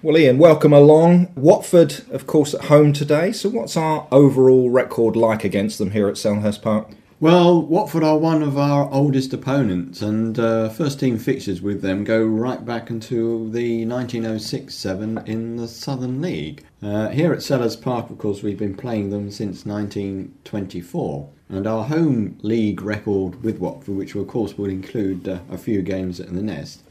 Well, Ian, welcome along. Watford, of course, at home today. So, what's our overall record like against them here at Selhurst Park? Well, Watford are one of our oldest opponents, and uh, first team fixtures with them go right back into the 1906 7 in the Southern League. Uh, here at Selhurst Park, of course, we've been playing them since 1924, and our home league record with Watford, which of course will include uh, a few games at the Nest,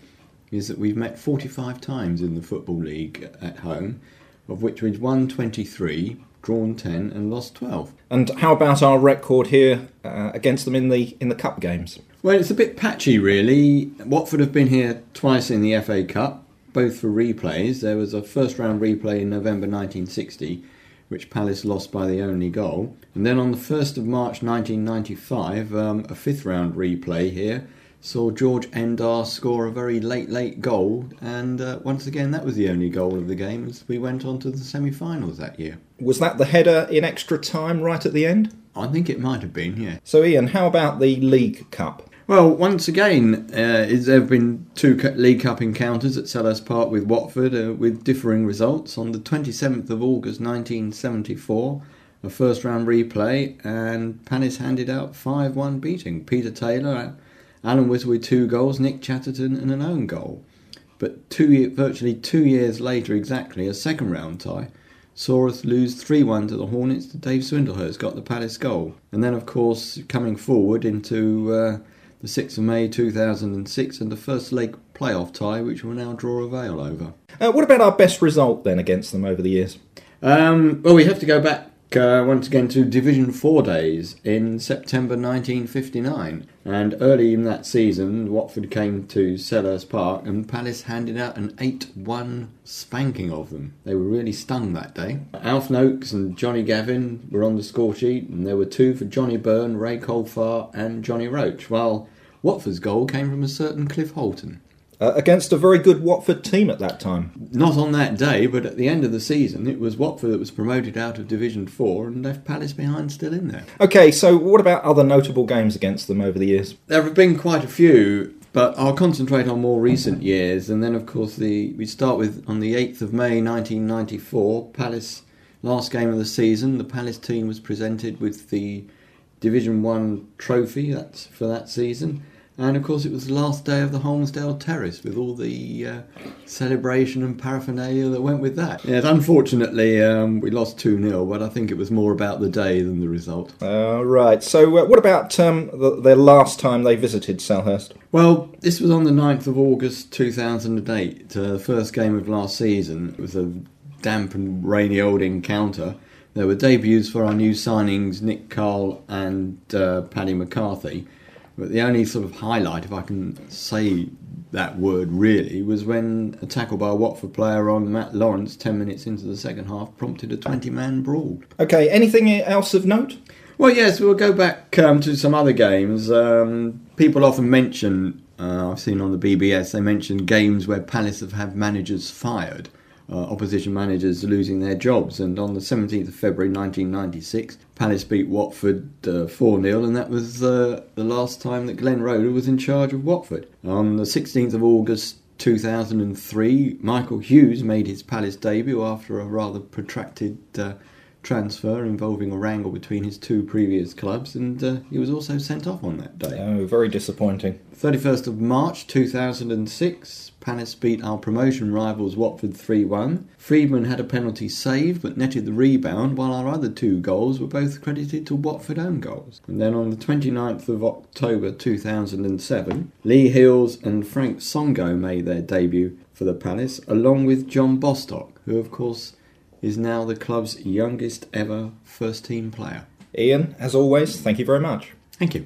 is that we've met 45 times in the Football League at home, of which we've won 23, drawn 10 and lost 12. And how about our record here uh, against them in the in the cup games? Well, it's a bit patchy, really. Watford have been here twice in the FA Cup, both for replays. There was a first round replay in November 1960, which Palace lost by the only goal. And then on the 1st of March 1995, um, a fifth round replay here saw George Ndah score a very late, late goal, and uh, once again, that was the only goal of the game as we went on to the semi finals that year. Was that the header in extra time right at the end? I think it might have been, yeah. So, Ian, how about the League Cup? Well, once again, uh, there have been two League Cup encounters at Selhurst Park with Watford uh, with differing results. On the 27th of August 1974, a first round replay, and Palace handed out 5 1 beating. Peter Taylor Alan Whittle with two goals, Nick Chatterton and an own goal. But two, virtually two years later, exactly, a second round tie saw us lose 3 1 to the Hornets. Dave Swindlehurst got the Palace goal. And then, of course, coming forward into uh, the 6th of May 2006 and the first leg playoff tie, which will now draw a veil over. Uh, what about our best result then against them over the years? Um, well, we have to go back uh, once again to Division 4 days in September 1959. And early in that season, Watford came to Selhurst Park and Palace handed out an 8 1 spanking of them. They were really stung that day. Alf Noakes and Johnny Gavin were on the score sheet, and there were two for Johnny Byrne, Ray Colfar, and Johnny Roach, while Watford's goal came from a certain Cliff Holton uh, against a very good Watford team at that time. Not on that day, but at the end of the season, it was Watford that was promoted out of Division 4 and left Palace behind still in there. Okay, so what about other notable games against them over the years? There have been quite a few. But I'll concentrate on more recent years, and then of course the we start with on the 8th of May 1994, Palace last game of the season. The Palace team was presented with the Division One trophy that's for that season, and of course, it was the last day of the Holmesdale Terrace with all the uh, celebration and paraphernalia that went with that. Yes, unfortunately, um, we lost 2 0, but I think it was more about the day than the result. Uh, right. So, uh, what about um, the, their last time they visited Selhurst? Well, this was on the 9th of August 2008, uh, the first game of last season. It was a damp and rainy old encounter. There were debuts for our new signings, Nick Carle and uh, Paddy McCarthy. But the only sort of highlight, if I can say that word really, was when a tackle by a Watford player on Matt Lawrence 10 minutes into the second half prompted a 20 man brawl. Okay, anything else of note? Well, yes, we'll go back um, to some other games. Um, people often mention, uh, I've seen on the BBS, they mention games where Palace have had managers fired uh, opposition managers losing their jobs. And on the 17th of February 1996, Palace beat Watford uh, 4 uh, 0, and that was uh, the last time that Glenn Roeder was in charge of Watford. On the 16th of August 2003, Michael Hughes made his Palace debut after a rather protracted uh, transfer involving a wrangle between his two previous clubs, and uh, he was also sent off on that day. Oh, very disappointing. 31st of March 2006, Palace beat our promotion rivals Watford 3 1. Freedman had a penalty saved but netted the rebound, while our other two goals were both credited to Watford own goals. And then on the 29th of October 2007, Lee Hills and Franck Songo'o made their debut for the Palace, along with John Bostock, who, of course, is now the club's youngest ever first team player. Ian, as always, thank you very much. Thank you.